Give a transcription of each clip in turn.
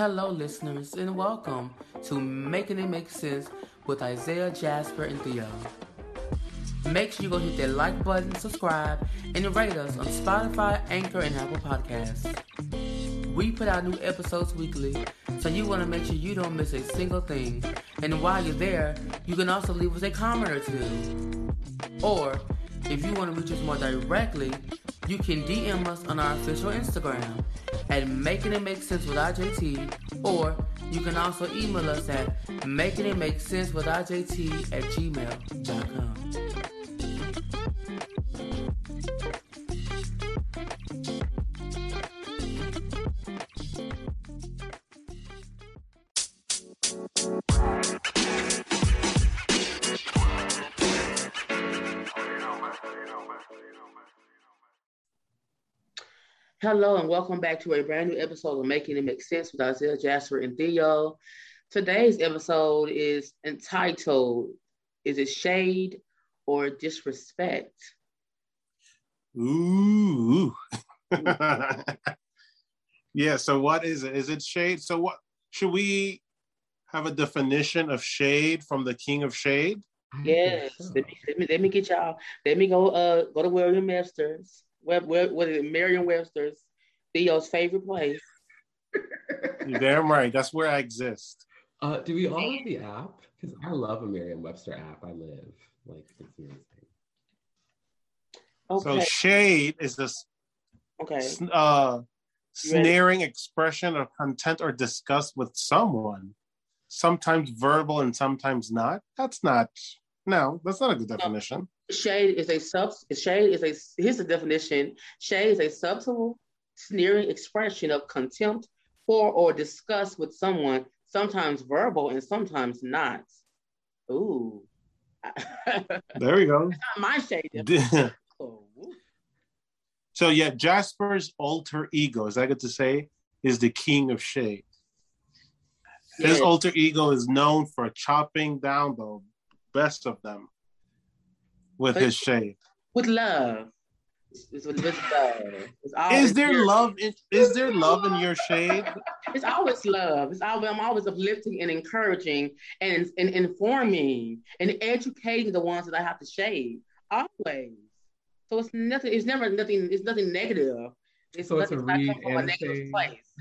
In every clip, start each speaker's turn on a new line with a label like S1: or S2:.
S1: Hello, listeners, and welcome to Making It Make Sense with Isaiah, Jasper, and Theo. Make sure you go hit that like button, subscribe, and rate us on Spotify, Anchor, and Apple Podcasts. We put out new episodes weekly, so you want to make sure you don't miss a single thing. And while you're there, you can also leave us a comment or two. Or, if you want to reach us more directly, you can DM us on our official Instagram at Making It Make Sense with IJT, or you can also email us at Making It Make Sense with IJT at gmail.com. Hello and welcome back to a brand new episode of Making It Make Sense with Isaiah Jasper and Theo. Today's episode is entitled Is it Shade or Disrespect?
S2: Ooh. yeah, so what is it? Is it shade? So what should we have a definition of shade from the king of shade?
S1: Yes. Let me, let me, let me get y'all. Let me go uh go to William Webster's what, what, what is it? Merriam Webster's, Theo's favorite place.
S2: You're damn right. That's where I exist.
S3: Uh, do we all have the app? Because I love a Merriam Webster app. I live like it's amazing.
S2: Okay. So shade is this
S1: okay
S2: uh, snaring expression of content or disgust with someone, sometimes verbal and sometimes not. That's not no, that's not a good definition.
S1: Shade is a sub. Shade is a. Here's the definition. Shade is a subtle, sneering expression of contempt for or disgust with someone, sometimes verbal and sometimes not. Ooh.
S2: there we go.
S1: Not my shade.
S2: oh, so yeah, Jasper's alter ego, is that good to say, is the king of shade. Yes. His alter ego is known for chopping down the best of them with but his shade.
S1: With love. It's, with, with love.
S2: is there love? In, is there love in your shade?
S1: It's always love. It's always, I'm always uplifting and encouraging and, and informing and educating the ones that I have to shade. Always. So it's nothing. It's never nothing. It's nothing negative. It's
S3: so it's a read and a negative shade. place.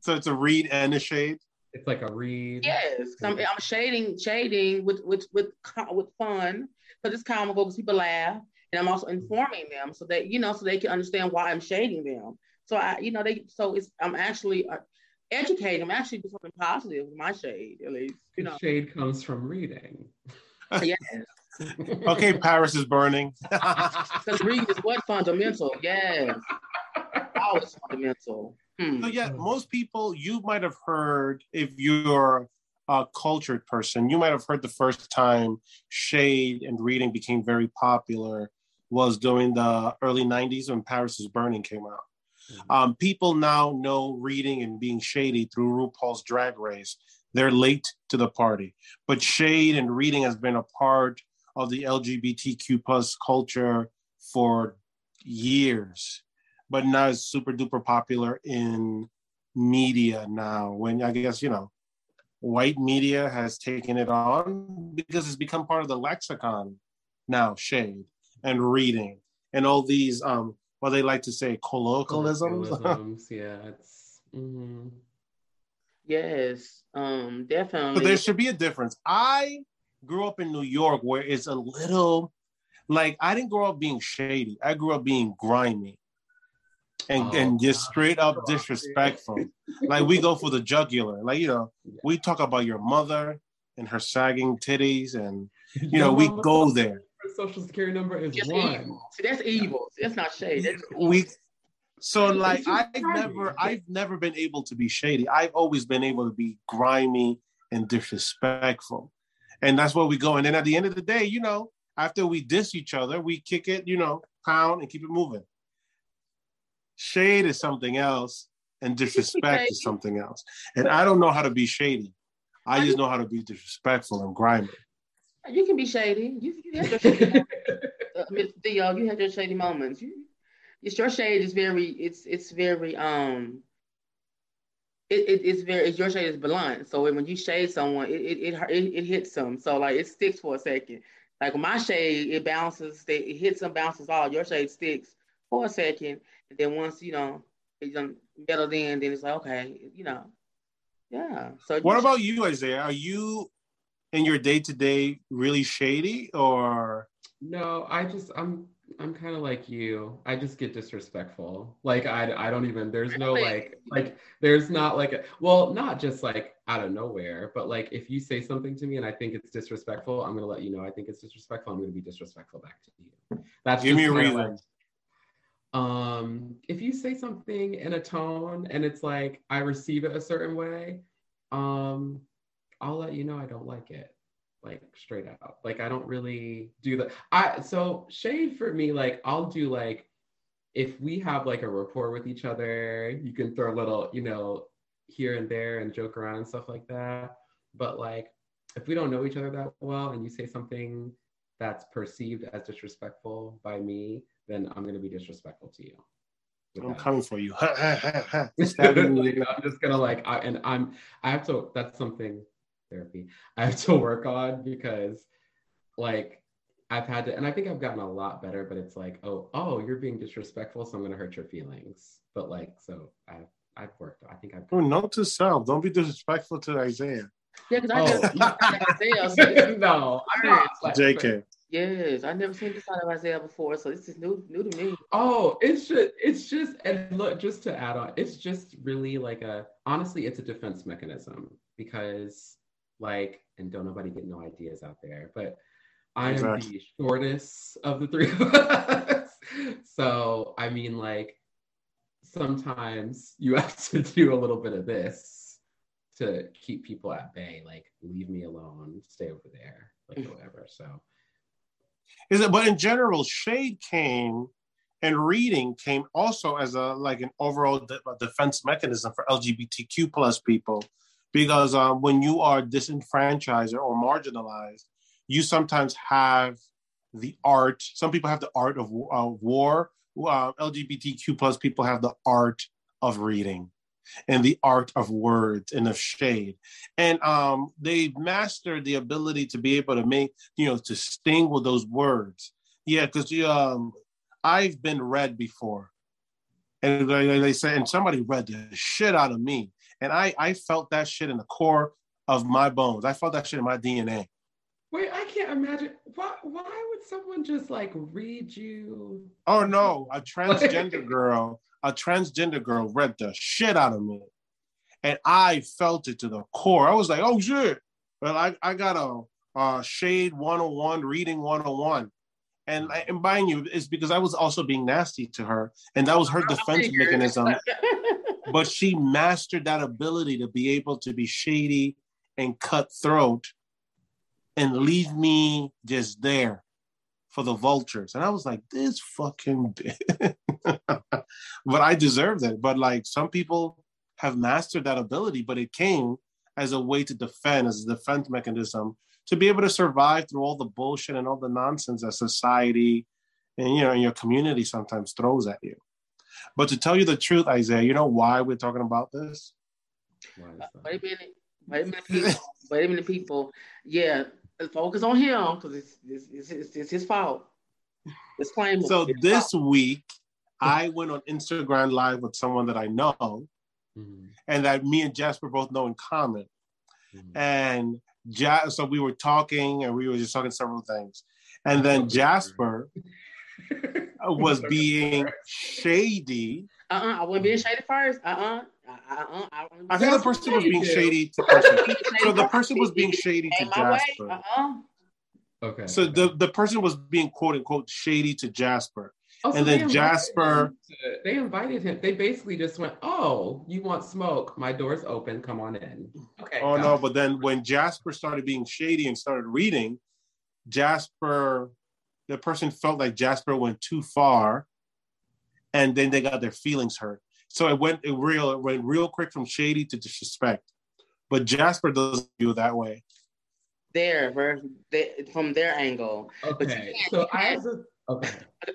S2: So it's a read and a shade.
S3: It's like a read.
S1: Yes, I'm, I'm shading, shading with with with with fun because it's comical because people laugh, and I'm also informing them so that you know so they can understand why I'm shading them. So I, you know, they so it's I'm actually uh, educating. I'm actually doing something positive with my shade, at least. You know,
S3: shade comes from reading.
S1: yes.
S2: okay, Paris is burning.
S1: Because reading is what fundamental. Yes, always fundamental.
S2: Hmm. So yeah, most people you might have heard if you're a cultured person, you might have heard the first time shade and reading became very popular was during the early 90s when Paris is Burning came out. Mm-hmm. Um, people now know reading and being shady through RuPaul's Drag Race. They're late to the party, but shade and reading has been a part of the LGBTQ plus culture for years but now it's super duper popular in media now. When I guess you know, white media has taken it on because it's become part of the lexicon now. Shade and reading and all these um what they like to say colloquialisms. colloquialisms
S3: yeah, it's. Mm-hmm.
S1: Yes, um, definitely.
S2: But there should be a difference. I grew up in New York where it's a little like I didn't grow up being shady. I grew up being grimy and, oh, and just straight up disrespectful. like we go for the jugular. Like, you know, we talk about your mother and her sagging titties and you know, we go there.
S3: Social security number is just one.
S1: Evil. See, that's evil. See, that's not shade. That's
S2: we so like I've never I've never been able to be shady. I've always been able to be grimy and disrespectful. And that's where we go. And then at the end of the day, you know, after we diss each other, we kick it, you know, pound and keep it moving. Shade is something else, and disrespect is something else. And I don't know how to be shady. I just know how to be disrespectful and grimy.
S1: You can be shady. You, you have your shady uh, Theo, you have your shady moments. You, it's your shade is very, it's it's very um
S4: it, it, it's very it's your shade is blunt. So when you shade someone, it it, it it it hits them. So like it sticks for a second. Like my shade, it bounces, it hits them, bounces all. Your shade sticks for a second, and then once you know it's settled in, then it's like okay, you know, yeah. So
S2: what about you, Isaiah? Are you in your day to day really shady or?
S3: No, I just I'm I'm kind of like you. I just get disrespectful. Like I, I don't even. There's no like, like there's not like a, well, not just like out of nowhere, but like if you say something to me and I think it's disrespectful, I'm gonna let you know I think it's disrespectful. I'm gonna be disrespectful back to you. That's
S2: give me a reason.
S3: Like, um, if you say something in a tone and it's like I receive it a certain way, um, I'll let you know I don't like it like straight out. Like I don't really do that. I so shade for me, like I'll do like if we have like a rapport with each other, you can throw a little, you know, here and there and joke around and stuff like that. But like if we don't know each other that well and you say something that's perceived as disrespectful by me, then I'm gonna be disrespectful to you.
S2: I'm coming for you.
S3: I'm just gonna like, I, and I'm, I have to. That's something therapy I have to work on because like I've had to, and I think I've gotten a lot better, but it's like, oh, oh, you're being disrespectful, so I'm gonna hurt your feelings. But like, so I've I've worked. I think I've.
S2: Oh, note to self: don't be disrespectful to Isaiah.
S4: Yeah, because I oh. Isaiah.
S3: no,
S4: I'm
S3: not.
S2: Jk.
S4: Yes, I've never seen this side of Isaiah before, so this is new new to me.
S3: Oh, it's just it's just and look, just to add on, it's just really like a honestly, it's a defense mechanism because like, and don't nobody get no ideas out there, but I am the shortest of the three of us. so, I mean, like, sometimes you have to do a little bit of this to keep people at bay, like, leave me alone, stay over there, like, mm. whatever. So,
S2: is it, but in general, shade came and reading came also as a like an overall de- defense mechanism for LGBTQ plus people because um, when you are disenfranchised or marginalized, you sometimes have the art. Some people have the art of uh, war. Uh, LGBTQ plus people have the art of reading and the art of words and of shade. And um, they mastered the ability to be able to make, you know, to sting with those words. Yeah, because um, I've been read before. And they say, and somebody read the shit out of me. And I, I felt that shit in the core of my bones. I felt that shit in my DNA.
S3: Wait, I can't imagine. Why, why would someone just like read you?
S2: Oh no, a transgender girl, a transgender girl read the shit out of me. And I felt it to the core. I was like, oh shit. Well, I, I got a, a shade 101, reading 101. And, i and buying you, is because I was also being nasty to her. And that was her defense mechanism but she mastered that ability to be able to be shady and cutthroat and leave me just there for the vultures. And I was like, this fucking but I deserved it. But like some people have mastered that ability, but it came as a way to defend, as a defense mechanism, to be able to survive through all the bullshit and all the nonsense that society and you know your community sometimes throws at you. But to tell you the truth, Isaiah, you know why we're talking about this?
S4: Uh, wait a minute. Wait a minute, people. Wait a minute, people. Yeah, focus on him because it's, it's, it's, it's, it's his fault. Disclaimer.
S2: So this fault. week, I went on Instagram Live with someone that I know, mm-hmm. and that me and Jasper both know in common. Mm-hmm. And ja- so we were talking, and we were just talking several things. And then Jasper was being shady.
S4: Uh-uh, I wasn't being shady first. Uh-uh, uh-uh. Uh-uh.
S2: I, I think the person was being shady to person. so the person was being shady to Jasper. Uh-uh.
S3: Okay.
S2: So the, the person was being quote unquote shady to Jasper. Oh, and so then Jasper
S3: to, they invited him. They basically just went, Oh, you want smoke? My door's open, come on in. Okay.
S2: Oh no, but then when Jasper started being shady and started reading, Jasper the person felt like Jasper went too far, and then they got their feelings hurt. So it went it real it went real quick from shady to disrespect. But Jasper doesn't feel that way.
S4: There, from their angle.
S3: Okay, so I a, Okay.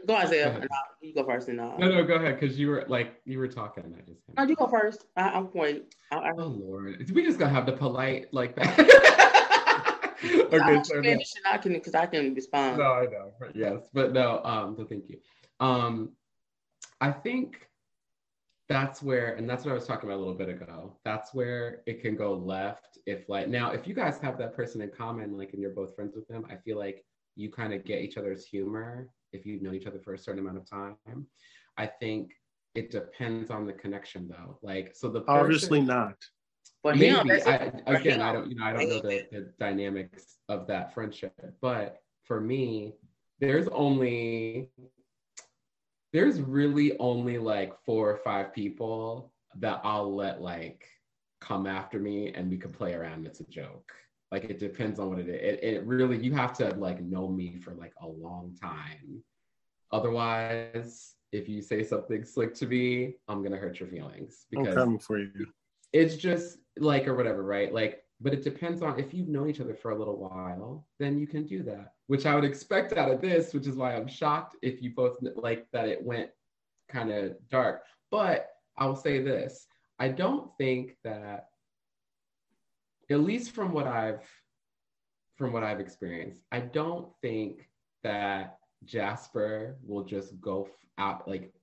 S1: Go Isaiah.
S3: Go.
S1: No, you go first, and uh,
S3: No, no, go ahead, because you were like you were talking. I just.
S1: no, you go first. I, I'm wait. I, I,
S3: Oh Lord, we just gonna have the polite like that. okay,
S1: I'm
S3: so no.
S1: and I can because I can respond.
S3: No, I know. Yes, but no. Um, so thank you. Um, I think that's where, and that's what I was talking about a little bit ago. That's where it can go left. If like now, if you guys have that person in common, like, and you're both friends with them, I feel like you kind of get each other's humor if you've known each other for a certain amount of time. I think it depends on the connection though. Like, so the person,
S2: Obviously not.
S1: But
S3: maybe
S1: that's
S3: I,
S1: it. For
S3: again i don't you know i don't know the, the dynamics of that friendship but for me there's only there's really only like four or five people that i'll let like come after me and we can play around it's a joke like it depends on what it is it, it really you have to like know me for like a long time otherwise if you say something slick to me i'm gonna hurt your feelings
S2: I'm
S3: because
S2: coming for you.
S3: it's just like or whatever, right? Like, but it depends on if you've known each other for a little while, then you can do that, which I would expect out of this, which is why I'm shocked if you both like that it went kind of dark. But I will say this I don't think that, at least from what I've from what I've experienced, I don't think that Jasper will just go out like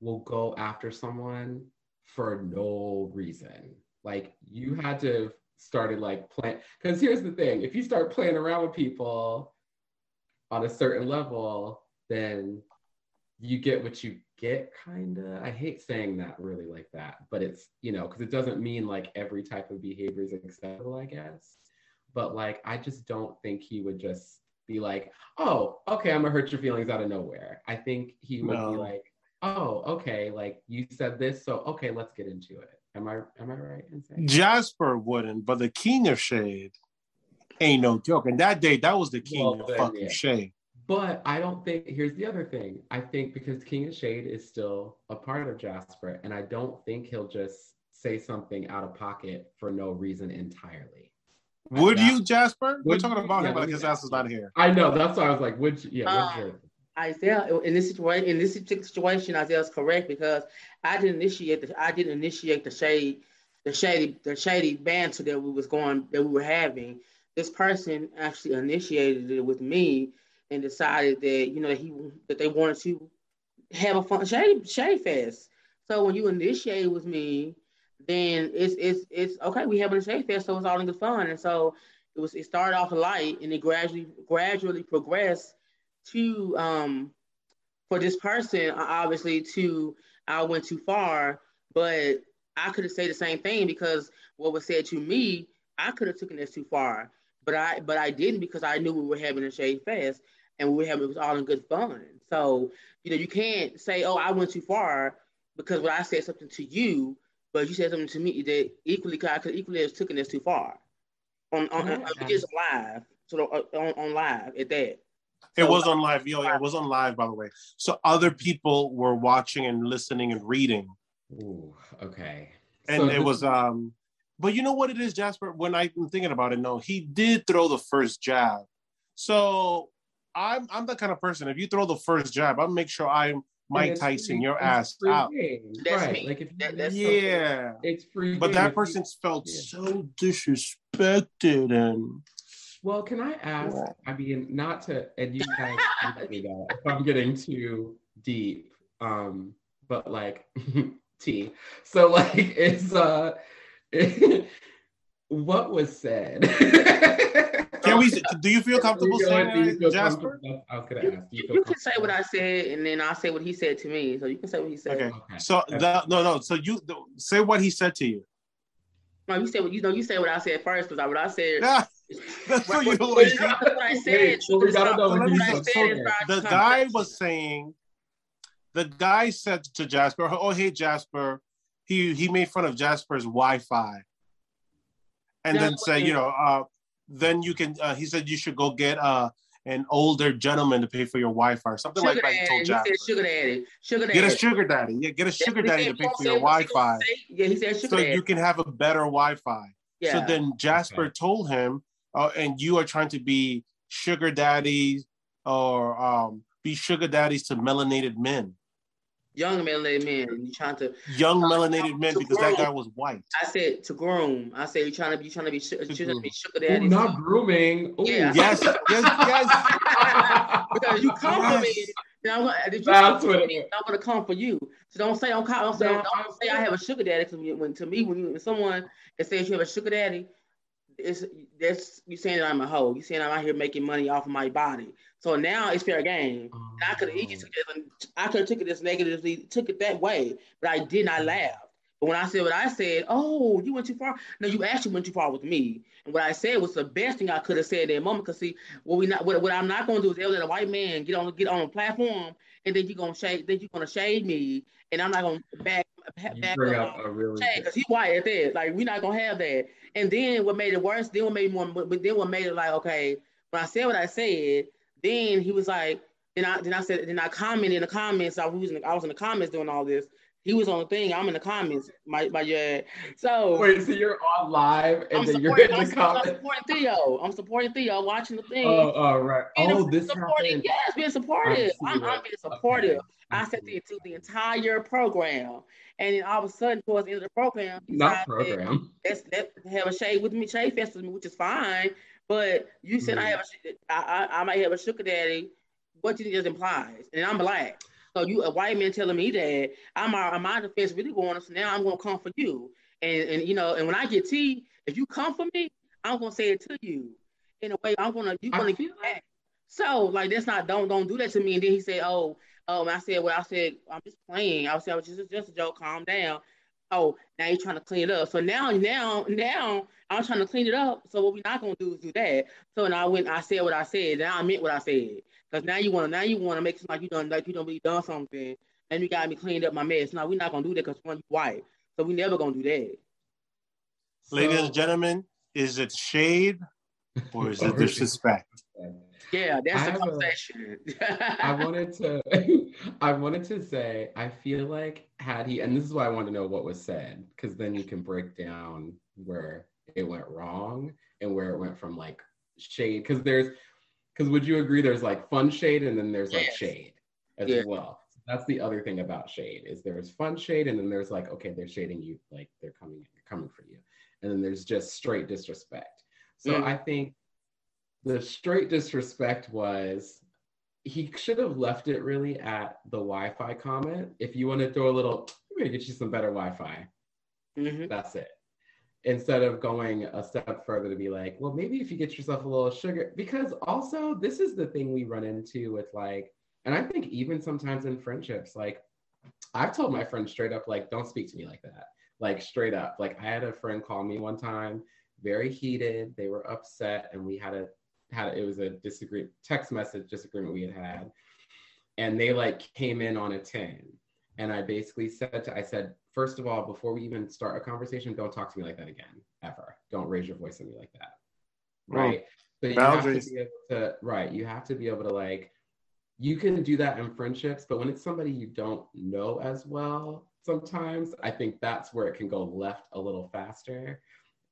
S3: will go after someone for no reason. Like you had to started like playing because here's the thing: if you start playing around with people on a certain level, then you get what you get, kinda. I hate saying that really like that, but it's you know because it doesn't mean like every type of behavior is acceptable, I guess. But like, I just don't think he would just be like, "Oh, okay, I'm gonna hurt your feelings out of nowhere." I think he would
S2: No.
S3: be like, "Oh, okay, like you said this, so okay, let's get into it." Am I am I right in saying?
S2: Jasper wouldn't, but the king of shade ain't no joke. And that day, that was the king
S3: Well,
S2: of
S3: then,
S2: fucking
S3: yeah.
S2: shade.
S3: But I don't think here's the other thing. I think because King of Shade is still a part of Jasper, and I don't think he'll just say something out of pocket for no reason entirely.
S2: Would you, Jasper? We're
S3: Would
S2: talking
S3: you?
S2: about
S3: Yeah,
S2: him, but his ass is not here.
S3: I know that's why I was like, would you? Yeah, what's
S1: ah.
S3: your-
S1: Isaiah, in this situation, in this situation, Isaiah's correct because I didn't initiate the I didn't initiate the shade, the shady, the shady banter that we was going that we were having. This person actually initiated it with me and decided that you know he that they wanted to have a fun shady shady fest. So when you initiate with me, then it's it's it's okay. We having a shady fest, so it's all in good fun. And so it was it started off light and it gradually gradually progressed to um for this person uh, obviously to I went too far, but I could have said the same thing because what was said to me, I could have taken this too far, but I but I didn't because I knew we were having a shade fest and we were having it was all in good fun. So you know you can't say oh I went too far because when I said something to you, but you said something to me that equally I could equally have taken this too far on on, on, on just live so uh, on, on live at that.
S2: It was on live. Yo, it was on live, by the way. So other people were watching and listening and reading.
S3: Ooh, okay.
S2: And
S3: So
S2: it was um but you know what it is, Jasper? When I'm thinking about it, no, he did throw the first jab. So I'm I'm the kind of person. If you throw the first jab, I'll make sure I'm Mike Tyson, your ass out.
S3: game.
S1: That's
S3: right.
S1: me.
S3: Like if you
S1: That- that's
S2: Yeah.
S3: it's free.
S2: But
S3: game.
S2: that
S3: If you-
S2: person felt
S3: yeah.
S2: so disrespected and
S3: Well, can I ask?
S2: Yeah.
S3: I mean, not to, and you guys, you me that if I'm getting too deep, um, but like tea. So like, it's uh, what was said?
S2: can we do you feel comfortable
S3: you feel-
S2: saying that, Jasper?
S3: comfortable? I was gonna
S1: You,
S3: ask. do
S1: you, you can say what? I said, and then I'll say what he said to me. So you can say what he said.
S2: Okay.
S3: Okay.
S2: So that no no. So you say what he said to you.
S1: No, you said what you know. You said what I said first because I what I said.
S2: Yeah, that's what you always do.
S1: I said.
S3: Wait, well, we gotta know
S2: So
S3: what
S2: let
S3: you
S2: me
S3: said.
S2: see.
S1: said
S3: Okay.
S1: is about
S2: The
S1: the
S2: guy was saying, the guy said to Jasper, "Oh hey Jasper," he he made fun of Jasper's Wi-Fi, and
S1: No,
S2: then say, you know, uh, then you can. Uh, he said you should go get uh an older gentleman to pay for your Wi-Fi or something
S1: Sugar
S2: like that. He
S1: daddy.
S2: told
S1: He
S2: Jasper,
S1: said sugar daddy. Sugar daddy.
S2: get a sugar daddy. Yeah, get a sugar daddy to pay for your Wi-Fi.
S1: Yeah, he said sugar
S2: so
S1: daddy.
S2: you can have a better Wi-Fi.
S1: yeah.
S2: So then Jasper
S3: Okay.
S2: told him, uh, and you are trying to be sugar daddy or um, be sugar daddies to melanated men.
S1: Young melanated men. You trying to
S2: young melanated men because
S1: groom.
S2: that guy was white.
S1: I said to groom. I said you trying to be trying to be su- trying to be sugar daddy.
S3: Ooh,
S1: daddy.
S3: not grooming. Ooh.
S1: Yeah.
S2: Yes, yes, yes.
S1: because you come for me.
S2: Yes.
S1: Then I'm gonna, did you
S3: That's
S1: come
S3: what
S1: for me. I'm gonna come for you. So don't say don't, don't say don't,
S3: I-
S1: say I have a sugar daddy. Because when to me when, you, when someone that says you have a sugar daddy, it's that's you saying that I'm a hoe. You saying I'm out here making money off of my body. So now it's fair game. And I could have easily. Oh. I could have took it as negatively, took it that way, but I did not laugh. But when I said what I said, oh, you went too far. No, you actually went too far with me. And what I said was the best thing I could have said at that moment. Cause see, what we not, what, what I'm not gonna do is ever let a white man get on get on a platform, and then you're gonna shade, then you're gonna shade me, and I'm not gonna back back
S3: bring
S1: up.
S3: up a really
S1: cause he white at that. Like we're not gonna have that. And then what made it worse? Then what made it more? But then what made it like okay? When I said what I said, then he was like, then I then I said then I commented in the comments. I was in the, I was in the comments doing all this. He was on the thing. I'm in the comments. My my yeah. So
S3: Wait, so you're on live and
S1: I'm
S3: then you're in
S1: I'm,
S3: the
S1: I'm
S3: comments?
S1: supporting Theo. I'm supporting Theo. Watching the thing.
S3: Oh, oh, right.
S1: Being
S3: Oh, this
S1: supporting, yes, being supportive. I'm, I'm being supportive.
S3: Okay.
S1: I said the, to the entire program, and then all of a sudden, towards the end of the program,
S3: Not program.
S1: That's that have a shade with me, shade fest with me, which is fine. But you said I
S3: Mhm.
S1: have a, I, I, I might have a sugar daddy. What you think just implies, and I'm black. So you a white man telling me that I'm uh, my defense really going. So now I'm gonna come for you, and and you know, and when I get tea, if you come for me, I'm gonna say it to you in a way. I'm gonna you gonna get back. So like that's not don't don't do that to me. And then he said, oh, um, I said, well, I said I'm just playing. I said, was just just a joke. Calm down. Oh, now you're trying to clean it up. So now now now I'm trying to clean it up. So what we're not gonna do is do that. So and I went, I said what I said. Now I meant what I said. Cause now you wanna now you wanna make it like you done like you don't really done something. And you got me cleaned up my mess. Now we're not gonna do that because one you white. So we never gonna do that.
S2: Ladies
S3: So-
S2: and gentlemen, is it shade or is it
S3: Or is
S2: disrespect?
S1: Yeah, that's
S3: I
S1: the conversation.
S3: I wanted to I wanted to say I feel like had he and this is why I want to know what was said because then you can break down where it went wrong and where it went from like shade because there's because would you agree there's like fun shade and then there's like
S1: Yes.
S3: shade as
S1: Yeah.
S3: well. That's the other thing about shade is there's fun shade and then there's like okay they're shading you like they're coming they're coming for you and then there's just straight disrespect. So
S1: Mhm.
S3: I think the straight disrespect was he should have left it really at the Wi-Fi comment. If you want to throw a little, I'm gonna get you some better Wi-Fi.
S1: Mhm.
S3: That's it. Instead of going a step further to be like, well, maybe if you get yourself a little sugar, because also this is the thing we run into with like, and I think even sometimes in friendships, like I've told my friend straight up, like, don't speak to me like that. Like straight up. Like I had a friend call me one time, very heated. They were upset, and we had a had it was a disagree text message disagreement we had had, and they like came in on a ten. And I basically said to I said, first of all, before we even start a conversation, don't talk to me like that again, ever. Don't raise your voice at me like that. Hmm. Right. So you
S2: Boundaries.
S3: have to be able to right. You have to be able to like you can do that in friendships, but when it's somebody you don't know as well, sometimes I think that's where it can go left a little faster.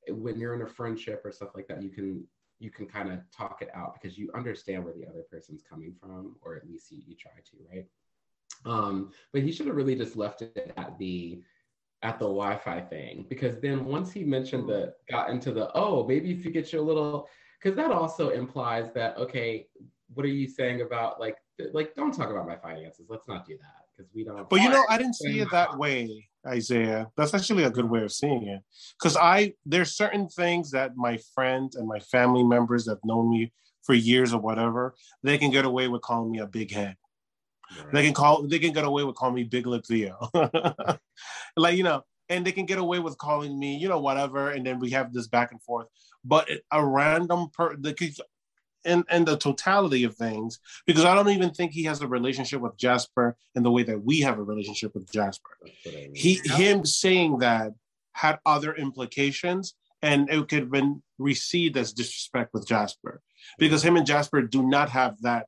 S3: When you're in a friendship or stuff like that, you can you can kind of talk it out because you understand where the other person's coming from, or at least you, you try to, right? Um, but he should have really just left it at the at the Wi-Fi thing because then once he mentioned the got into the oh maybe if you get your little because that also implies that okay what are you saying about like like don't talk about my finances let's not do that because we don't
S2: But you know, I didn't see it that way, Isaiah. That's actually a good way of seeing it. Because I there's certain things that my friends and my family members that have known me for years or whatever, they can get away with calling me a big head. They can call they can get away with calling me Big Lip Theo. like, you know, and they can get away with calling me, you know, whatever, and then we have this back and forth. But a random per the in, in the totality of things, because I don't even think he has a relationship with Jasper in the way that we have a relationship with Jasper.
S3: I mean.
S2: He him saying that had other implications and it could have been received as disrespect with Jasper. Because him and Jasper do not have that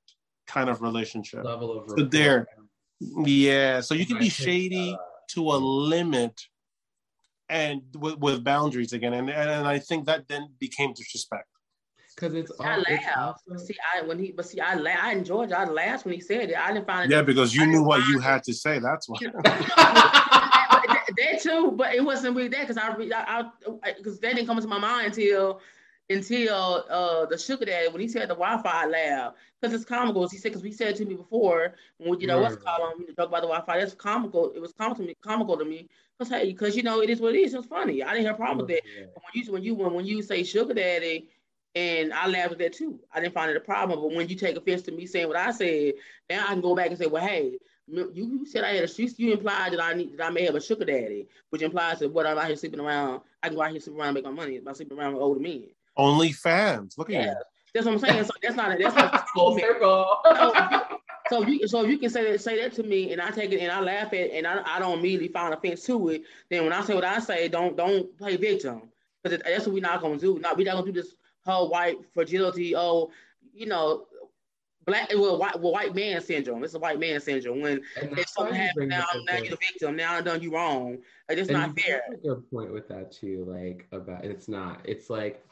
S2: kind of relationship.
S3: level of
S2: So there- Yeah, so you can
S3: I
S2: be shady
S3: uh,
S2: to a limit and with, with boundaries again. And, and I think that then became disrespect.
S3: Because it's
S1: I
S3: all, it's
S1: laughed.
S3: also-
S1: See, I when he, but see, I la- I enjoyed. it. I laughed when he said it. I didn't find it.
S2: Yeah, because you
S1: I
S2: knew what you
S1: it-
S2: had to say. That's why.
S1: But that, that too, but it wasn't really that because I, re- I, because that didn't come into my mind until until uh the sugar daddy when he said the Wi-Fi lab because it's comical. He said because we said to me before when you know what's
S3: Right.
S1: called on we talk about the Wi-Fi. That's comical. It was comical to me, comical to me because hey, because you know it is what it is. It's funny. I didn't have a problem with that.
S3: Yeah.
S1: But when you when you when, when you say sugar daddy, and I laughed at that too. I didn't find it a problem. But when you take offense to me saying what I said, now I can go back and say, well, hey, you, you said I had a you, you implied that I need that I may have a sugar daddy, which implies that what I'm out here sleeping around, I can go out here sleeping around and make my money by sleeping around with older men.
S2: Only fans. Look at
S1: Yeah,
S2: you.
S1: that's what I'm saying. So that's not a, that's not a
S3: Full circle.
S1: So you so you can say that say that to me and I take it and I laugh at it and I, I don't immediately find offense to it. Then when I say what I say, don't don't play victim because that's what we're not gonna do. Not we're not gonna do this whole white fragility. Oh, you know, black well white well, white man syndrome. It's a white man syndrome when
S3: And
S1: if
S3: that's why
S1: something
S3: you
S1: happens now
S3: a
S1: now you're the victim. Now I've done you wrong. Like it's
S3: and
S1: not
S3: you bring
S1: fair.
S3: up a point with that too. Like about it's not. It's like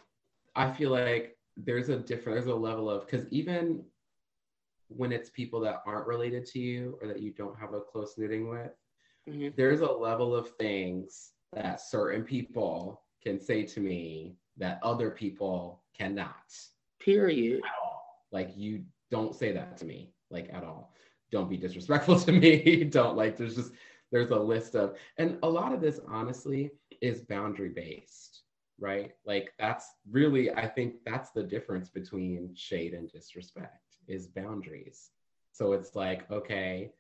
S3: I feel like there's a different. There's a level of because even when it's people that aren't related to you or that you don't have a close knitting with,
S1: Mhm.
S3: there's a level of things that certain people can say to me that other people cannot
S1: Period.
S3: at all. Like you don't say that to me, like at all. Don't be disrespectful to me. don't like there's just there's a list of and a lot of this honestly is boundary based, right? Like that's really I think that's the difference between shade and disrespect is boundaries. So it's like, okay,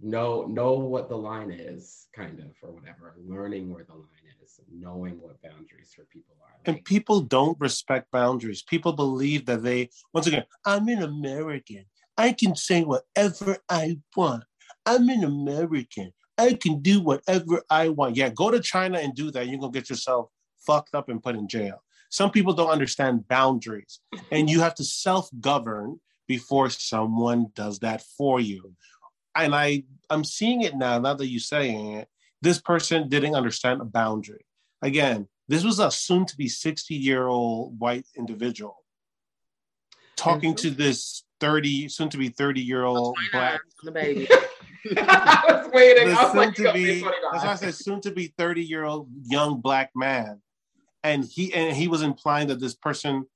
S3: know know what the line is, kind of, or whatever, learning where the line is, knowing what boundaries for people are.
S2: And people don't respect boundaries. People believe that they, once again, I'm an American. I can say whatever I want. I'm an American. I can do whatever I want. Yeah, go to China and do that. You're to get yourself fucked up and put in jail. Some people don't understand boundaries, and you have to self govern before someone does that for you. And I, I'm seeing it now, now that you're saying it. This person didn't understand a boundary. Again, this was a soon to be 60 year old white individual talking to this 30, soon to be 30 year old black.
S1: the baby.
S3: I was waiting. I was
S2: soon
S3: like,
S2: to be, that's why I said soon to be 30 year old young black man. And he and he was implying that this person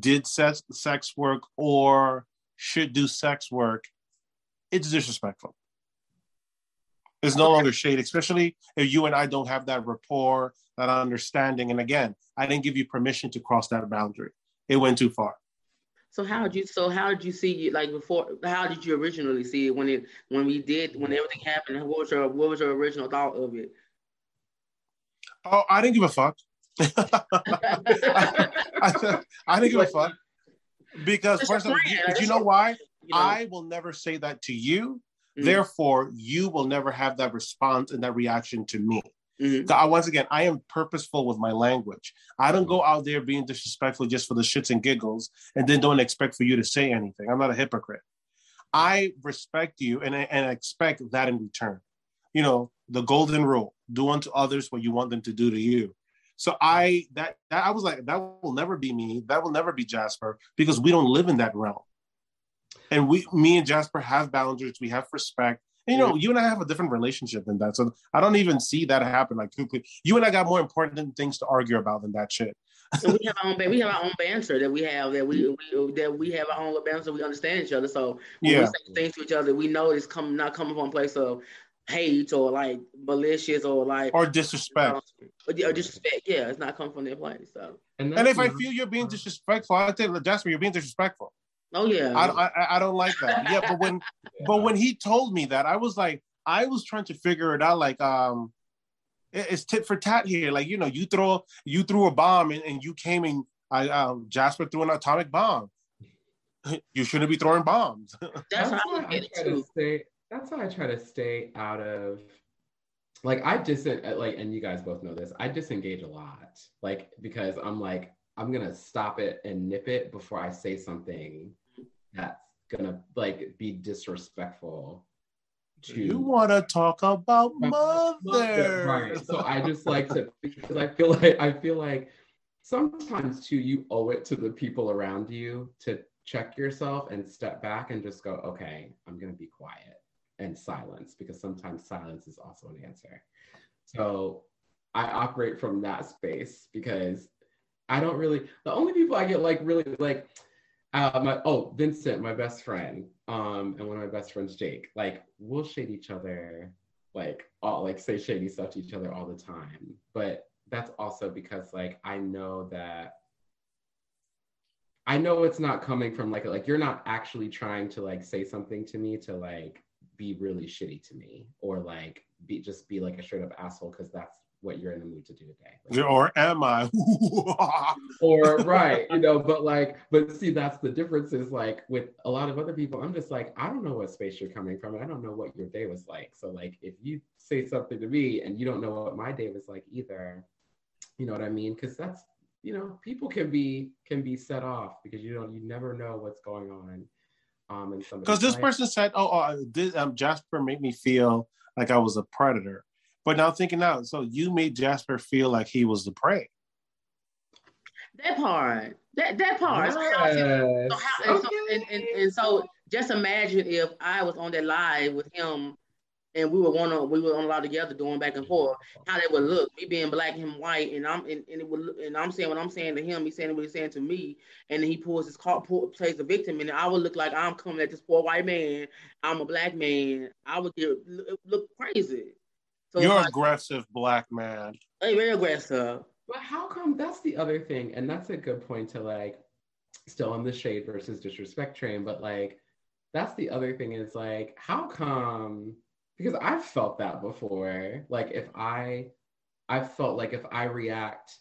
S2: did sex, sex work or should do sex work. It's disrespectful. It's no longer shade, especially if you and I don't have that rapport, that understanding. And again, I didn't give you permission to cross that boundary. It went too far.
S1: So how did you? So how did you see it? Like before? How did you originally see it when it when we did when everything happened? What was your what was your original thought of it?
S2: Oh, I didn't give a fuck. I, I didn't give a fuck because
S1: That's
S2: first of all, you, know why?
S1: You know?
S2: I will never say that to you.
S1: Mhm.
S2: Therefore, you will never have that response and that reaction to me.
S1: Mhm.
S2: So I, once again, I am purposeful with my language. I don't go out there being disrespectful just for the shits and giggles and then don't expect for you to say anything. I'm not a hypocrite. I respect you and, and expect that in return. You know, the golden rule do unto others what you want them to do to you. So I that, that I was like, that will never be me. That will never be Jasper because we don't live in that realm. And we, me and Jasper have boundaries. We have respect. And, you know, you and I have a different relationship than that. So I don't even see that happen. Like you and I got more important things to argue about than that shit.
S1: We have our own we have our own banter that we have that we, we that we have our own banter. We understand each other. So when
S2: Yeah.
S1: we say things to each other, we know it's come not coming from a place of hate or like malicious or like
S2: Or disrespect.
S1: or, or disrespect. Yeah, it's not coming from their place. So
S2: And
S3: that's
S2: if I feel you're being disrespectful, I tell Jasper, you're being disrespectful.
S1: oh yeah,
S2: I, I, I don't like that. Yeah, but when but when he told me that, I was like, I was trying to figure it out. Like, um, it- it's tit for tat here. Like, you know, you throw you threw a bomb and, and you came and I um Jasper threw an atomic bomb. You shouldn't be throwing bombs.
S1: that's how I
S3: why
S1: look at it
S3: try to
S1: too.
S3: stay. That's why I try to stay out of. Like I dis like, and you guys both know this. I disengage a lot, like because I'm like I'm gonna stop it and nip it before I say something that's gonna like be disrespectful to
S2: you want to talk about mother?
S3: Right. So I just like to because I feel like I feel like sometimes too, you owe it to the people around you to check yourself and step back and just go, okay, I'm gonna be quiet and silence because sometimes silence is also an answer. So I operate from that space because I don't really the only people I get like really like uh, my oh Vincent, my best friend, um, and one of my best friends, Jake. Like we'll shade each other, like all like say shady stuff to each other all the time. But that's also because like I know that I know it's not coming from like like you're not actually trying to like say something to me to like be really shitty to me or like be just be like a straight up asshole because that's what you're in the mood to do today.
S2: Like, or am I?
S3: or right, you know, but like, but see, that's the difference is like with a lot of other people, I'm just like, I don't know what space you're coming from. And I don't know what your day was like. So like if you say something to me and you don't know what my day was like either, you know what I mean? Because that's you know, people can be can be set off because you don't you never know what's going on. Um, and
S2: because this life. person said, "Oh, oh this, um, Jasper made me feel like I was a predator," but now thinking out, so you made Jasper feel like he was the prey.
S1: That part, that that part. Yes. So, how, okay. so and, and, and so just imagine if I was on that live with him and we were on we were on a lot together doing back and forth how they would look me being black and him white and i'm and, and it would look, and i'm saying what i'm saying to him he's saying what he's saying to me and then he pulls his car pull, plays the victim and i would look like i'm coming at this poor white man i'm a black man i would get look, look crazy.
S2: So you're like, aggressive black man.
S1: Hey, very aggressive.
S3: But how come that's the other thing and that's a good point to like still on the shade versus disrespect train but like that's the other thing is like how come because I've felt that before. Like if I, I've felt like if I react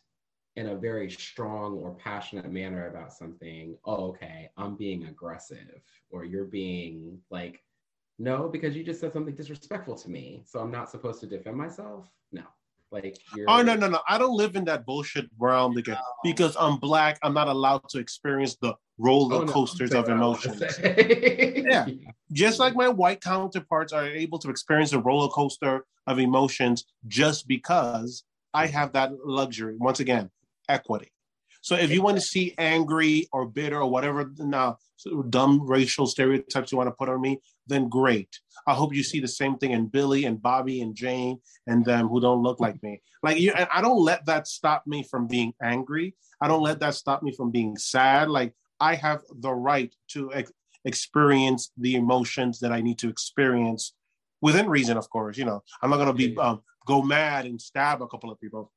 S3: in a very strong or passionate manner about something, oh, okay, I'm being aggressive, or you're being like, no, because you just said something disrespectful to me, so I'm not supposed to defend myself. No, like oh, you're.
S2: Oh no no no! I don't live in that bullshit realm because no. because I'm black. I'm not allowed to experience the roller coasters oh, no, of emotions. yeah. Just like my white counterparts are able to experience a roller coaster of emotions just because I have that luxury. Once again, equity. So if you want to see angry or bitter or whatever now dumb racial stereotypes you want to put on me, then great. I hope you see the same thing in Billy and Bobby and Jane and them who don't look like me. Like you, and I don't let that stop me from being angry. I don't let that stop me from being sad. Like I have the right to ex- experience the emotions that I need to experience within reason, of course. You know, I'm not going to be um, go mad and stab a couple of people.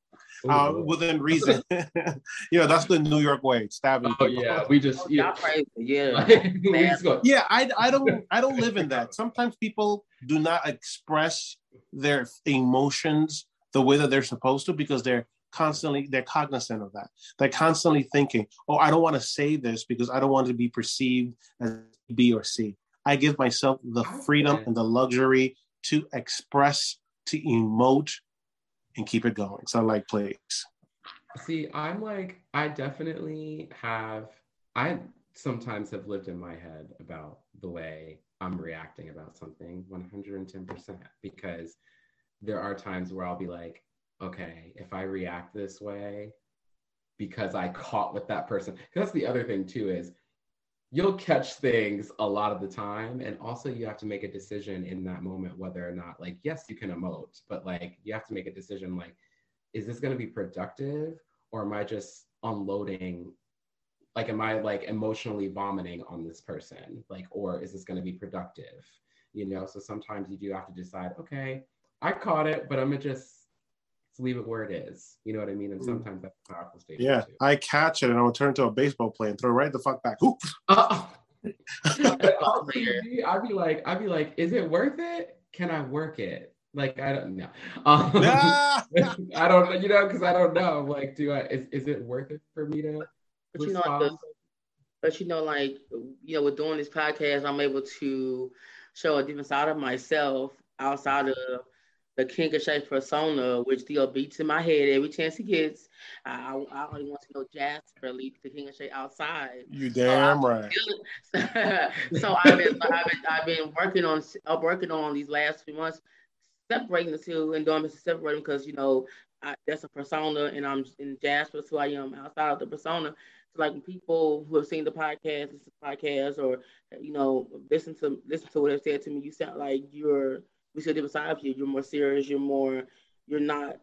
S2: Uh, within reason, you know that's the New York way, stabbing.
S3: Oh people. yeah, we just yeah,
S1: yeah,
S2: yeah. I I don't I don't live in that. Sometimes people do not express their emotions the way that they're supposed to because they're constantly they're cognizant of that they're constantly thinking oh i don't want to say this because i don't want to be perceived as b or c i give myself the freedom and the luxury to express to emote and keep it going so I like plays.
S3: see i'm like i definitely have i sometimes have lived in my head about the way i'm reacting about something 110% because there are times where i'll be like okay, if I react this way because I caught with that person, that's the other thing too is you'll catch things a lot of the time. And also you have to make a decision in that moment whether or not, like, yes, you can emote, but like you have to make a decision like, is this going to be productive or am I just unloading? Like, am I like emotionally vomiting on this person? Like, or is this going to be productive? You know, so sometimes you do have to decide, okay, I caught it, but I'm gonna just leave it where it is. You know what I mean? And mm. sometimes that's a powerful station.
S2: Yeah, too. I catch it and I'll turn to a baseball player and throw right the fuck back. Oops. Uh,
S3: I'd be like, I'd be like, is it worth it? Can I work it? Like I don't know. Um, I don't know, you know, because I don't know. Like, do I? Is, is it worth it for me to?
S1: But you know, the, but you know, like you know, with doing this podcast, I'm able to show a different side of myself outside of the King of Shay persona, which still beats in my head every chance he gets. I, I only want to know Jasper leave the King of Shay outside.
S2: You damn so
S1: right. so I've been, I've been, I've been working on, uh, working on these last few months, separating the two and doing this separating because you know I, that's a persona, and I'm in Jasper's who I am outside of the persona. So like people who have seen the podcast, listen to the podcast, or you know, listen to listen to what they've said to me, you sound like you're we different side of you. You're more serious. You're more. You're not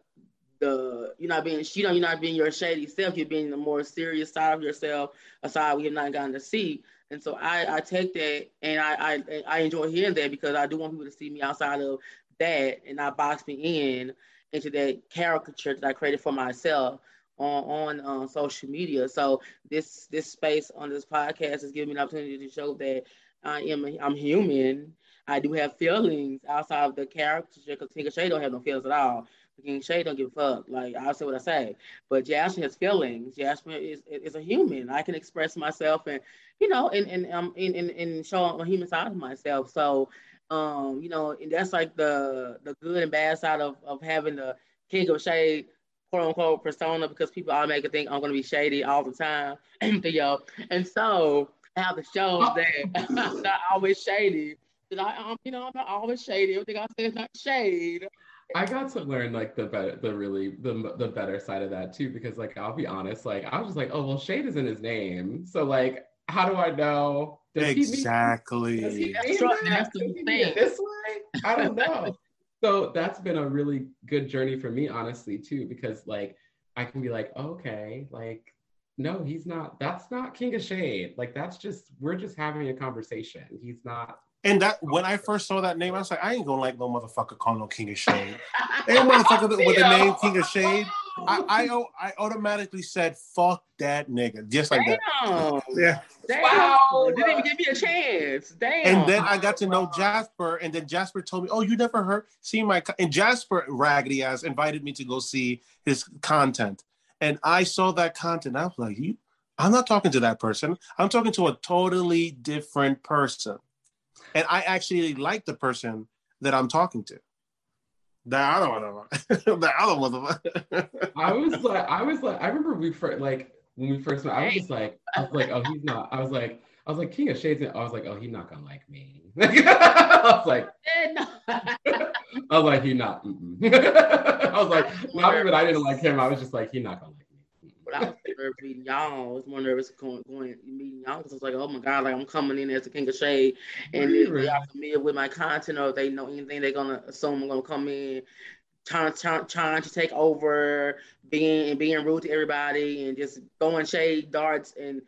S1: the. You're not being. You know. You're not being your shady self. You're being the more serious side of yourself, a side we have not gotten to see. And so I, I take that and I, I I enjoy hearing that because I do want people to see me outside of that and not box me in into that caricature that I created for myself on on uh, social media. So this this space on this podcast is giving me an opportunity to show that I am I'm human. I do have feelings outside of the character because Tinker Shay don't have no feelings at all. King Shay don't give a fuck. Like I'll say what I say. But Jasper has feelings. Jasper is is a human. I can express myself and you know and and um and, and, and show a human side of myself. So um, you know, and that's like the the good and bad side of, of having the king of shade quote unquote persona because people automatically think I'm gonna be shady all the time. and yo, and so how the shows that I'm not always shady. That I um, you know, I'm not always shady. Everything I say is not shade.
S3: I got to learn like the better, the really the the better side of that too, because like I'll be honest, like I was just like, oh well, shade is in his name, so like how do I know?
S2: Does exactly. He mean, does he
S3: that's this way? I don't know. so that's been a really good journey for me, honestly, too, because like I can be like, okay, like no, he's not. That's not King of Shade. Like that's just we're just having a conversation. He's not
S2: and that when I first saw that name, I was like, I ain't gonna like no motherfucker call no King of Shade. Any motherfucker with the name King of Shade, I, I I automatically said fuck that nigga, just like Damn. that.
S1: Yeah. Damn. Wow. Didn't even give me a chance. Damn.
S2: And then I got to know Jasper, and then Jasper told me, "Oh, you never heard see my." Co-. And Jasper raggedy ass invited me to go see his content, and I saw that content. I was like, "You." I'm not talking to that person. I'm talking to a totally different person and I actually like the person that I'm talking to. The other one, the other one.
S3: I was like, I was like, I remember we first like when we first met. I was just like, I was like, oh, he's not. I was like, I was like, King of Shades. I was like, oh, he's not gonna like me. I was like, I was like, he not. I was like, not even I didn't like him. I was just like, he not gonna like
S1: but I was nervous meeting y'all. I was more nervous going going meeting y'all because I was like, oh my god, like I'm coming in as the king of shade, and really? they are familiar with my content or they know anything, they're gonna assume I'm gonna come in. Trying, trying, trying to take over, being and being rude to everybody, and just throwing shade darts and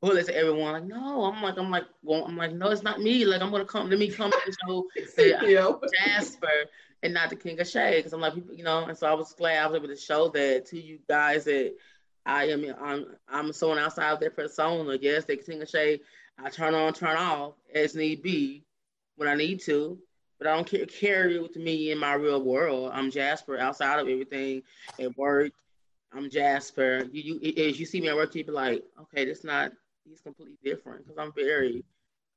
S1: bullets at everyone. Like, no, I'm like, I'm like, well, I'm like, no, it's not me. Like, I'm gonna come. Let me come and show Jasper and not the King of Shade, because I'm like, you know. And so I was glad I was able to show that to you guys that I am I'm I'm someone outside of their persona. Yes, they continue to say I turn on, turn off as need be when I need to, but I don't care, carry with me in my real world. I'm Jasper outside of everything at work. I'm Jasper. You, you as you see me at work, you be like, okay, that's not. He's completely different because I'm very,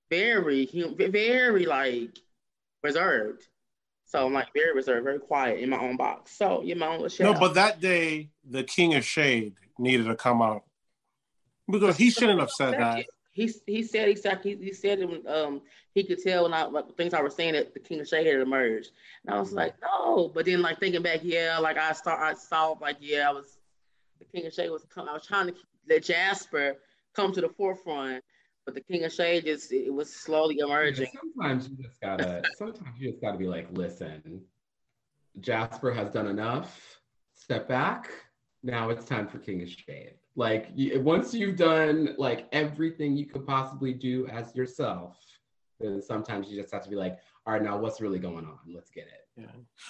S1: very, very like reserved. So I'm like very reserved, very quiet in my own box. So you're my own
S2: little No, but that day, the King of Shade needed to come out because he shouldn't have said that.
S1: He he said exactly. He, he said it um he could tell when I like, things I was saying that the King of Shade had emerged, and I was like, no. But then like thinking back, yeah, like I start I saw like yeah, I was the King of Shade was coming. I was trying to let Jasper come to the forefront, but the King of Shade just it was slowly emerging.
S3: Sometimes you just gotta. sometimes you just gotta be like, listen, Jasper has done enough. Step back now it's time for King of Shade. Like once you've done like everything you could possibly do as yourself, then sometimes you just have to be like, all right, now what's really going on? Let's get it.
S2: Yeah.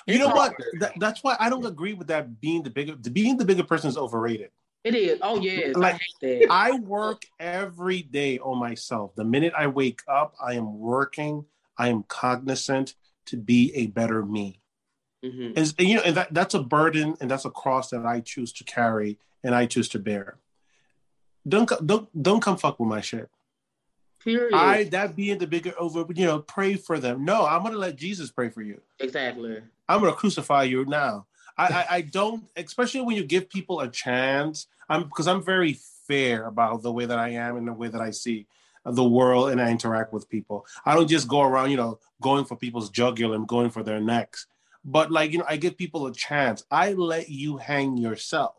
S2: You know what? That, that's why I don't agree with that. Being the bigger, being the bigger person is overrated.
S1: It is. Oh yeah.
S2: Like I, I work every day on myself. The minute I wake up, I am working. I am cognizant to be a better me. Mm-hmm. And, you know, and that, that's a burden and that's a cross that I choose to carry and I choose to bear. Don't don't don't come fuck with my shit. Period. I that being the bigger over, you know, pray for them. No, I'm gonna let Jesus pray for you.
S1: Exactly.
S2: I'm gonna crucify you now. I, I, I don't, especially when you give people a chance. I'm because I'm very fair about the way that I am and the way that I see the world and I interact with people. I don't just go around, you know, going for people's jugular and going for their necks. But like you know, I give people a chance. I let you hang yourself.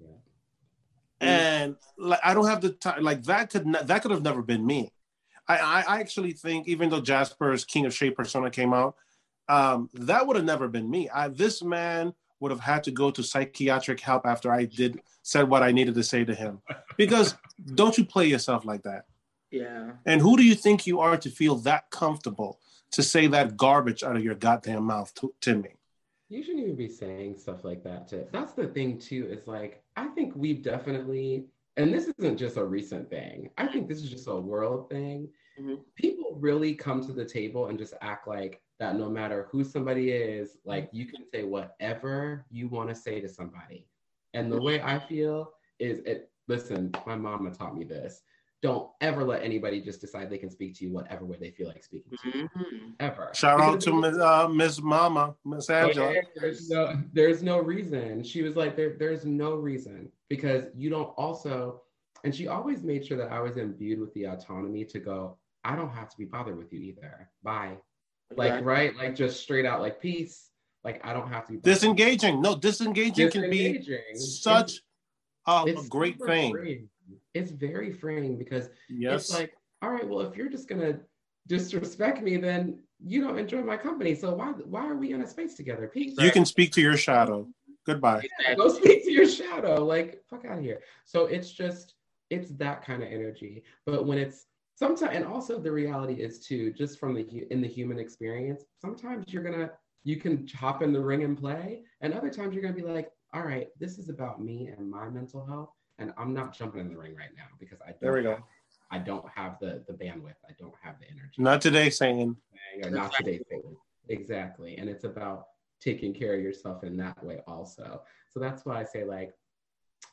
S2: Yeah. And like I don't have the time. Like that could that could have never been me. I, I, I actually think even though Jasper's King of Shade persona came out, um, that would have never been me. I, this man would have had to go to psychiatric help after I did said what I needed to say to him. Because don't you play yourself like that.
S1: Yeah.
S2: And who do you think you are to feel that comfortable to say that garbage out of your goddamn mouth to, to me?
S3: You shouldn't even be saying stuff like that. To that's the thing too. Is like I think we've definitely, and this isn't just a recent thing. I think this is just a world thing. Mm-hmm. People really come to the table and just act like that no matter who somebody is, like you can say whatever you want to say to somebody. And the way I feel is it listen, my mama taught me this. Don't ever let anybody just decide they can speak to you whatever way they feel like speaking to you. Mm-hmm. Ever.
S2: Shout out to Miss uh, Miss Mama, Miss Angela.
S3: There's no, there's no reason. She was like, there, there's no reason because you don't also, and she always made sure that I was imbued with the autonomy to go, I don't have to be bothered with you either. Bye. Like, right? Like just straight out like peace. Like I don't have to be
S2: disengaging. No, disengaging, disengaging. can be such a, a great thing.
S3: Freeing. It's very freeing because yes. it's like, all right, well, if you're just gonna disrespect me, then you don't enjoy my company. So why why are we in a space together? Peace.
S2: You right? can speak to your shadow. Goodbye.
S3: Yeah, go speak to your shadow. Like fuck out of here. So it's just it's that kind of energy. But when it's sometimes and also the reality is too just from the in the human experience sometimes you're gonna you can hop in the ring and play and other times you're gonna be like all right this is about me and my mental health and i'm not jumping in the ring right now because i
S2: there we
S3: have,
S2: go.
S3: i don't have the the bandwidth. I don't have the energy.
S2: Not today saying
S3: or not today saying exactly. And it's about taking care of yourself in that way also. So that's why i say like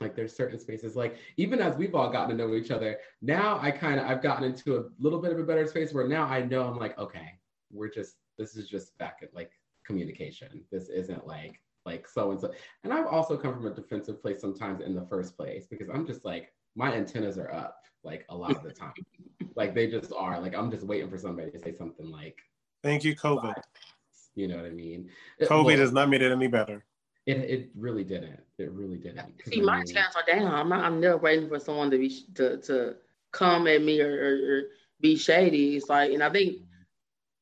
S3: like there's certain spaces like even as we've all gotten to know each other now i kind of i've gotten into a little bit of a better space where now i know i'm like okay we're just this is just back at like communication. This isn't like like so and so and i've also come from a defensive place sometimes in the first place because i'm just like my antennas are up like a lot of the time like they just are like i'm just waiting for somebody to say something like
S2: thank you covid
S3: you know what i mean
S2: covid well, has not made it any better
S3: it, it really didn't. It really didn't.
S1: See, my mean, channels are down. I'm not. I'm never waiting for someone to be to to come at me or, or, or be shady. It's like, and I think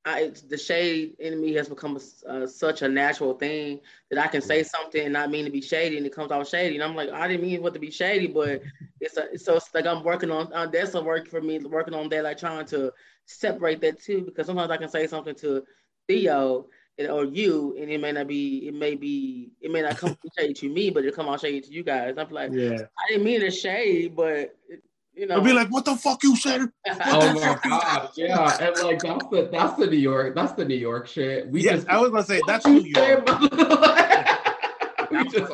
S1: I, the shade in me has become a, uh, such a natural thing that I can say something and not mean to be shady, and it comes out shady. And I'm like, I didn't mean what to be shady, but it's a, so it's like I'm working on uh, that's a work for me, working on that, like trying to separate that too, because sometimes I can say something to Theo or you, and it may not be, it may be, it may not come shade to me, but it come out shade to you guys. I'm like, yeah, I didn't mean to shade, but it, you know,
S2: I'll be like, what the fuck you said?
S3: oh my god, yeah, and like that's the that's the New York, that's the New York shit.
S2: We yeah, just, I was gonna say that's New York. we just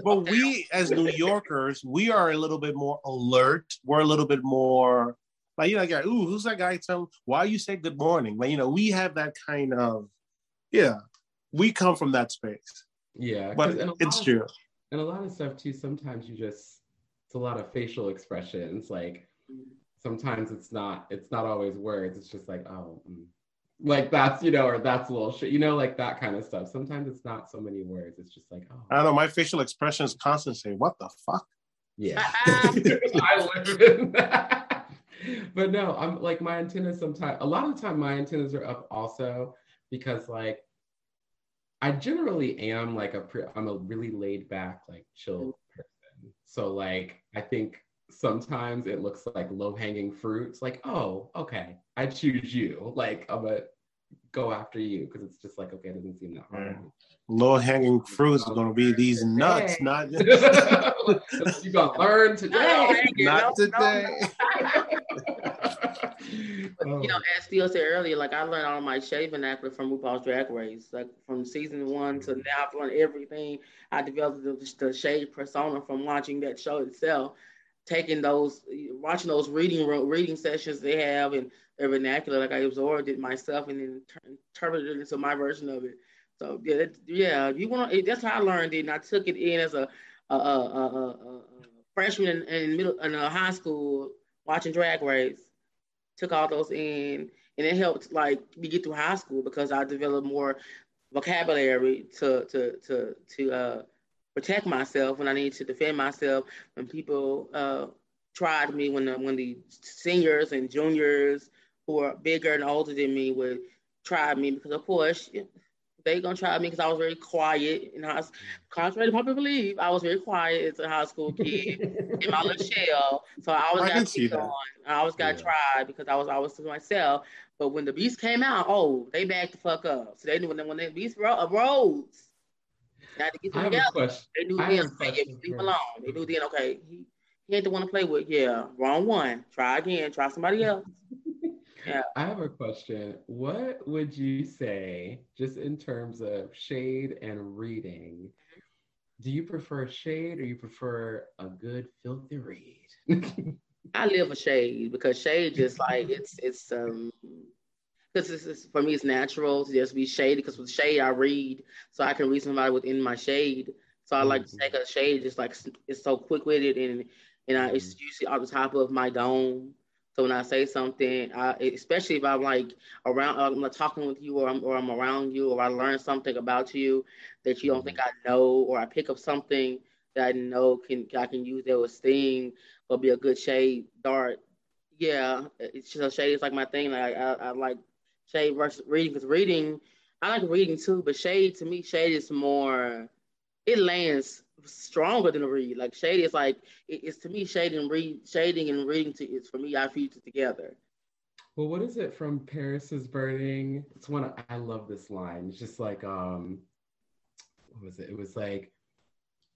S2: but we as New Yorkers, we are a little bit more alert. We're a little bit more like you know, like, ooh, who's that guy? Tell why you say good morning. Like you know, we have that kind of yeah, we come from that space.
S3: Yeah,
S2: but it's
S3: of,
S2: true.
S3: And a lot of stuff too. Sometimes you just it's a lot of facial expressions. Like sometimes it's not it's not always words. It's just like oh. Mm. Like that's you know, or that's a little shit, you know, like that kind of stuff. Sometimes it's not so many words. It's just like, oh.
S2: I don't know. My facial expression is constantly saying, "What the fuck?"
S3: Yeah, I live in that. But no, I'm like my antennas. Sometimes a lot of the time, my antennas are up also because like I generally am like a pre- I'm a really laid back like chill person. So like I think sometimes it looks like low hanging fruits like oh okay I choose you like I'm gonna go after you because it's just like okay it doesn't seem that hard.
S2: Low hanging fruits are gonna be these nuts, not
S3: you're gonna learn today.
S2: not today.
S1: You know, oh. as Theo said earlier, like I learned all my shaving acting from RuPaul's Drag Race. Like from season one to mm-hmm. now, I've learned everything. I developed the, the shade persona from watching that show itself, taking those, watching those reading reading sessions they have and their vernacular. Like I absorbed it myself and then interpreted it into my version of it. So yeah, that, yeah, you want that's how I learned it, and I took it in as a a, a, a, freshman in, in middle in a high school watching Drag Race took all those in and it helped like me get through high school because I developed more vocabulary to to to to uh, protect myself when I needed to defend myself. When people uh, tried me when the, when the seniors and juniors who are bigger and older than me would try me because of course they gonna try me because I was very quiet and I was contrary to popular belief I was very quiet as a high school kid in my little shell. So I always I got picked on. I always got yeah. tried because I was always to myself. But when the beast came out oh they backed the fuck up. So they knew when, when the beast ro- uh, rose. Had to get them together. they knew then okay, leave alone. They knew then okay he, he ain't the one to play with. Yeah wrong one. Try again. Try somebody else
S3: yeah. I have a question. What would you say, just in terms of shade and reading? Do you prefer shade or you prefer a good filthy read?
S1: I live a shade because shade just like it's it's um because it's, it's, for me it's natural to just be shady because with shade I read so I can read somebody within my shade. So I like mm-hmm. to take a shade just like it's so quick witted and and I, it's mm-hmm. usually on the top of my dome. So when I say something, I, especially if I'm like around, I'm talking with you, or I'm or I'm around you, or I learn something about you that you don't think mm-hmm. I know, or I pick up something that I know can I can use that with sting or be a good shade dart. Yeah, it's just a shade is like my thing. Like I, I like shade versus reading because reading, I like reading too, but shade to me, shade is more. It lands stronger than a read. Like shady is like it, it's to me shading and read shading and reading to it's for me I fuse together.
S3: Well, what is it from Paris is Burning? It's one of, I love this line. It's just like um what was it? It was like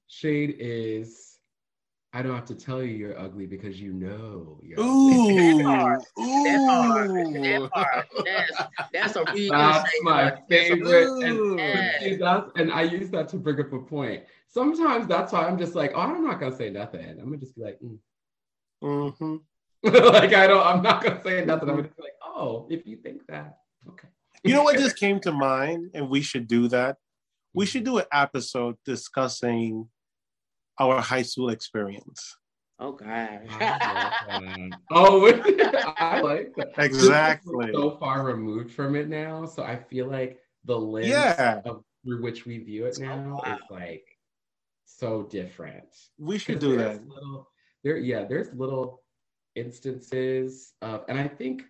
S3: shade is I don't have to tell you you're ugly because you know you're
S2: Ooh,
S1: that part. Ooh. That part. That part. That's, that's a real
S3: That's my favorite. And, yes. and I use that to bring up a point sometimes that's why I'm just like, oh, I'm not gonna say nothing. I'm gonna just be like, mm.
S2: mm-hmm.
S3: like I don't, I'm not gonna say nothing. I'm gonna be like, oh, if you think that, okay.
S2: You know what just came to mind, and we should do that. We should do an episode discussing our high school experience.
S1: Oh God.
S3: oh, I like that.
S2: Exactly.
S3: So far removed from it now, so I feel like the lens yeah. of, through which we view it now oh, wow. is like so different.
S2: We should do that.
S3: Little, there, yeah, there's little instances of, and I think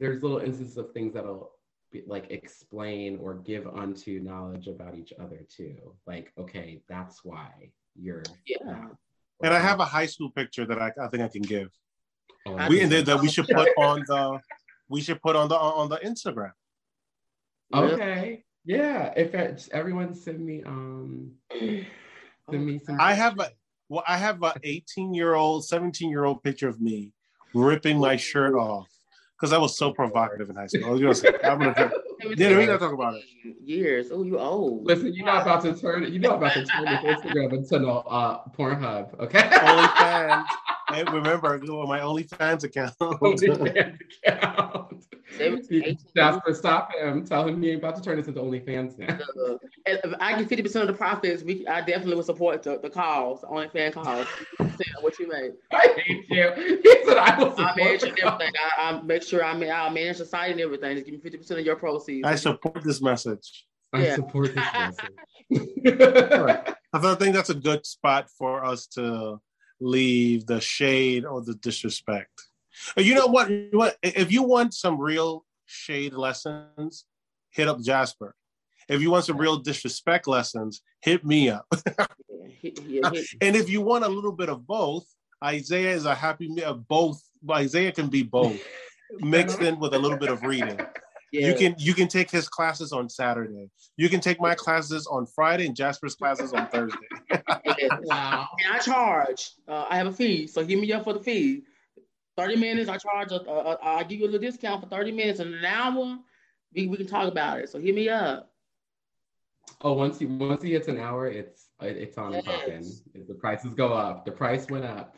S3: there's little instances of things that'll be, like explain or give unto knowledge about each other too. Like, okay, that's why you're.
S1: Yeah.
S2: And I have a high school picture that I, I think I can give. Oh, we and that we should put on the we should put on the on the Instagram.
S3: Okay. Yeah. If it's, everyone send me um send me some
S2: I have a well, I have a 18 year old, 17 year old picture of me ripping my shirt off because I was so provocative in high school. I was gonna say, I'm gonna, yeah, we gotta talk about it.
S1: Years. Oh, you old.
S3: Listen, you're not about to turn. You're not about to turn this Instagram into no uh, Pornhub. Okay.
S2: OnlyFans. and remember, go on my OnlyFans account. OnlyFans account.
S3: Jasper, stop him. Tell him he ain't about to turn this into the OnlyFans now.
S1: Uh, if I get 50% of the profits, we I definitely would support the, the calls, the OnlyFans calls. what you make.
S3: I hate you. He said I will
S1: I manage everything. I, I make sure I mean I'll manage the site and everything. Just give me 50% of your proceeds.
S2: I support this message.
S3: I yeah. support this
S2: message. right. I think that's a good spot for us to leave the shade or the disrespect. You know what? What if you want some real shade lessons? Hit up Jasper. If you want some real disrespect lessons, hit me up. and if you want a little bit of both, Isaiah is a happy of both. Isaiah can be both mixed in with a little bit of reading. Yeah. You can you can take his classes on Saturday. You can take my classes on Friday and Jasper's classes on Thursday.
S1: wow! And I charge. Uh, I have a fee, so hit me up for the fee. Thirty minutes, I charge. A, a, a, I give you a little discount for thirty minutes and an hour. We, we can talk about it. So hit me up.
S3: Oh, once he once he hits an hour, it's it's on yes. popping. The prices go up. The price went up.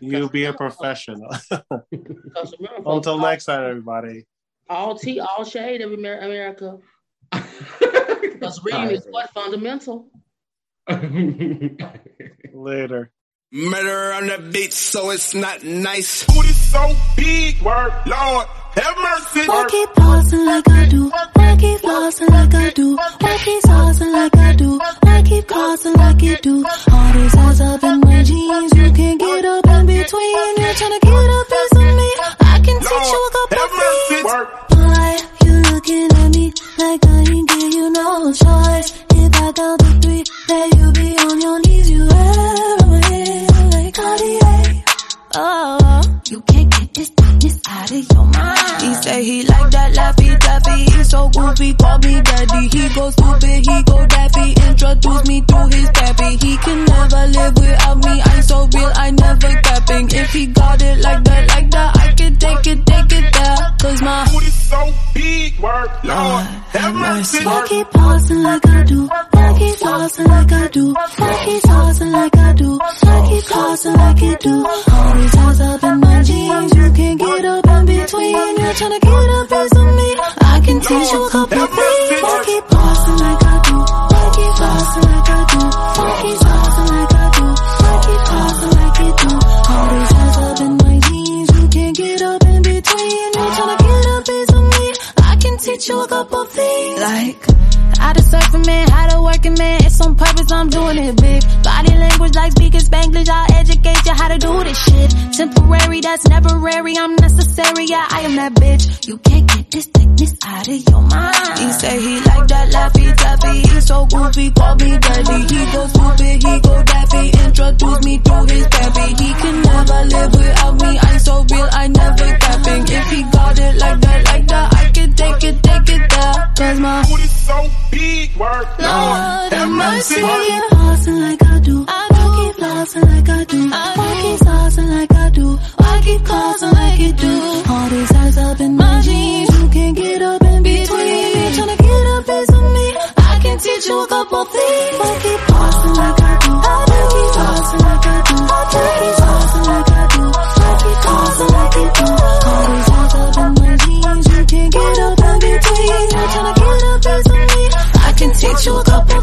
S2: You'll be a professional. Until next time, everybody
S1: all tea, all shade of America. Because reading is what fundamental.
S2: Later.
S5: Murder on the beat, so it's not nice. Booty so big, word, Lord. have mercy. Why keep pausing like I do? Why keep flossing like I do? Why keep saucing like I do? Why keep crossing like you do? All these eyes up in my jeans, you can't get up in between. You're trying to get a piece of me. I can teach you a couple things. Why you looking at me like I ain't give you no choice? If I count to three, then you be on your knees. You Oh, you can't get this darkness out of your mind. He say he like that laffy taffy. He's so goofy, call me daddy. He go stupid, he go daffy. Introduce me to his pappy. He can never live without me. I'm so real, I never capping. If he got it like that, like that, I can take it, take it there. Cause my booty's so big, work, Lord, have mercy. I keep pausing like I do. I keep flossing like I do. I keep saucing like I do. I keep crossing like you do. Always eyes up in my jeans. You can't get up in between. You're trying to get a piece of me. I can teach you a couple things. I keep pausing like I do. I keep flossing like I do. I keep couple things. Like. How to surf a man, how to work a man. It's on purpose, I'm doing it big. Body language like speaking Spanglish. I'll educate you how to do this shit. Temporary, that's never I'm necessary, yeah, I am that bitch. You can't get this thickness out of your mind. He say he like that laffy taffy. He's so goofy, call me daddy. He go stupid, he go daffy. Introduce me through his pappy. He can never live without me. I'm so real, I never capping. If he got it like that, like that, I can take it, take it there. Cause my booty's so P word. Lord, have mercy. I keep flossing like I do. I keep flossing like I do. I keep saucing like I do. I keep causing like you do. All these eyes up in my jeans. You can't get up in between. Trying to get up is me. I can teach you a couple things. I keep flossing like you a couple